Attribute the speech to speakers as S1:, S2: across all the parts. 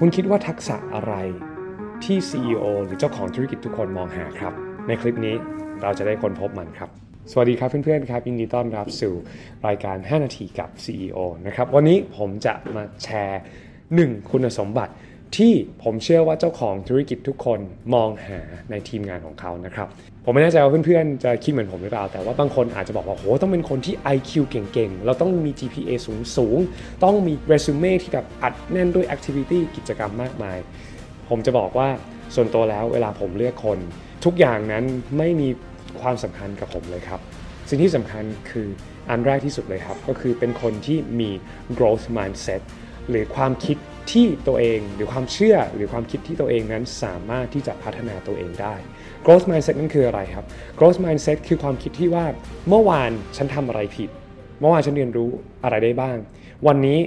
S1: คุณคิดว่าทักษะอะไรที่ CEO หรือเจ้าของธุรกิจทุกคนมองหาครับ ในคลิปนี้เราจะได้ค้นพบมันครับ สวัสดีครับเพื่อนๆครับยินดีต้อนรับสู่รายการ 5 นาทีกับ CEO นะครับ วันนี้ผมจะมาแชร์ 1 คุณสมบัติ ที่ผมเชื่อว่าเจ้าของธุรกิจทุกคนมองหาในทีมงานของเขานะครับผมไม่แน่ใจว่าเพื่อนๆจะคิดเหมือนผมหรือเปล่า แต่ว่าบางคนอาจจะบอกว่าโหต้องเป็นคนที่ IQ เก่งๆ เราต้องมี GPA สูงๆ ต้องมีเรซูเม่ที่แบบอัดแน่นด้วย activity กิจกรรมมากมาย ผมจะบอกว่าส่วนตัวแล้วเวลาผมเลือกคน ทุกอย่างนั้นไม่มีความสำคัญกับผมเลยครับ สิ่งที่สำคัญคืออันแรกที่สุดเลยครับ ก็คือเป็นคนที่มี growth mindset หรือความคิด ที่ตัวเองหรือความเชื่อหรือความคิดที่ตัวเองนั้นสามารถที่จะพัฒนาตัวเองได้ growth mindset นั่นคืออะไรครับ growth mindset คือความคิดที่ว่าเมื่อวานฉันทำอะไรผิด เมื่อวานฉันเรียนรู้อะไรได้บ้าง วันนี้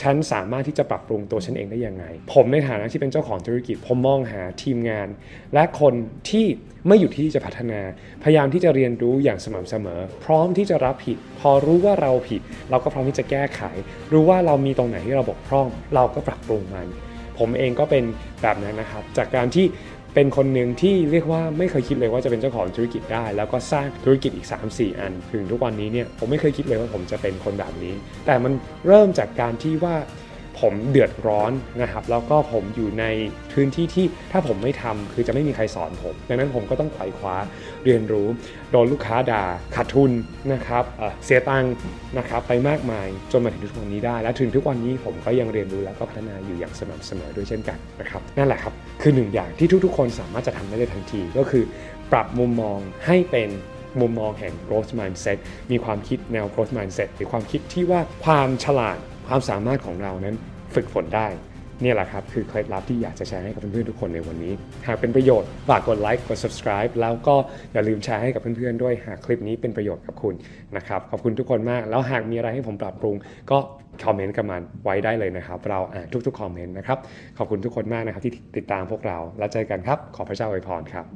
S1: ฉันสามารถที่จะปรับปรุงตัวฉันเองได้ยังไง ผมในฐานะที่เป็นเจ้าของธุรกิจ ผมมองหาทีมงาน และคนที่ไม่อยู่ที่จะพัฒนา พยายามที่จะเรียนรู้อย่างสม่ำเสมอ พร้อมที่จะรับผิด พอรู้ว่าเราผิด เราก็พร้อมที่จะแก้ไข รู้ว่าเรามีตรงไหนที่เราบกพร่อง เราก็ปรับปรุงมัน ผมเองก็เป็นแบบนั้นนะครับ จากการที่ เป็นคนหนึ่งที่เรียกว่าไม่เคยคิดเลยว่าจะเป็นเจ้าของธุรกิจได้ แล้วก็สร้างธุรกิจอีก 3-4 อัน ถึงทุกวันนี้เนี่ยผมไม่เคยคิดเลยว่าผมจะเป็นคนแบบนี้ แต่มันเริ่มจากการที่ว่า ผมเดือดร้อนนะครับ แล้วก็ผมอยู่ในพื้นที่ที่ถ้าผมไม่ทำคือจะไม่มีใครสอนผมดังนั้นผมก็ต้องไขว่คว้าเรียนรู้ โดนลูกค้าด่าขาดทุนนะครับเเสียตังค์นะครับไปมากมายจนมาถึงทุกวันนี้ได้ และถึงทุกวันนี้ผมก็ยังเรียนรู้แล้วก็พัฒนาอยู่อย่างสม่ำเสมอด้วยเช่นกันนะครับนั่นแหละครับคือหนึ่งอย่างที่ทุก ๆ คนสามารถจะทำได้ในทันทีก็คือ ปรับมุมมองให้เป็นมุมมองแห่ง growth mindset มีความคิดแนว growth mindset หรือความคิดที่ว่าความฉลาด ความสามารถของเรานั้นฝึกฝนได้ เนี่ยแหละครับ คือเคล็ดลับที่อยากจะแชร์ให้กับเพื่อนๆทุกคนในวันนี้ หากเป็นประโยชน์ฝากกดไลค์กด subscribe แล้วก็อย่าลืมแชร์ให้กับเพื่อนๆด้วยหากคลิปนี้เป็นประโยชน์กับคุณนะครับขอบคุณทุกคนมาก แล้วหากมีอะไรให้ผมปรับปรุง ก็คอมเมนต์กันมาไว้ได้เลยนะครับ เราอ่านทุกๆคอมเมนต์นะครับขอบคุณทุกคนมากนะครับที่ติดตามพวกเราแล้วเจอกันครับ ขอพระเจ้าอวยพรครับ